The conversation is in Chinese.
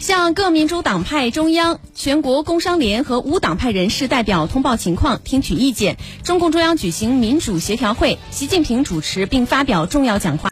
向各民主党派中央全国工商联和无党派人士代表通报情况听取意见。中共中央举行民主协调会习近平主持并发表重要讲话。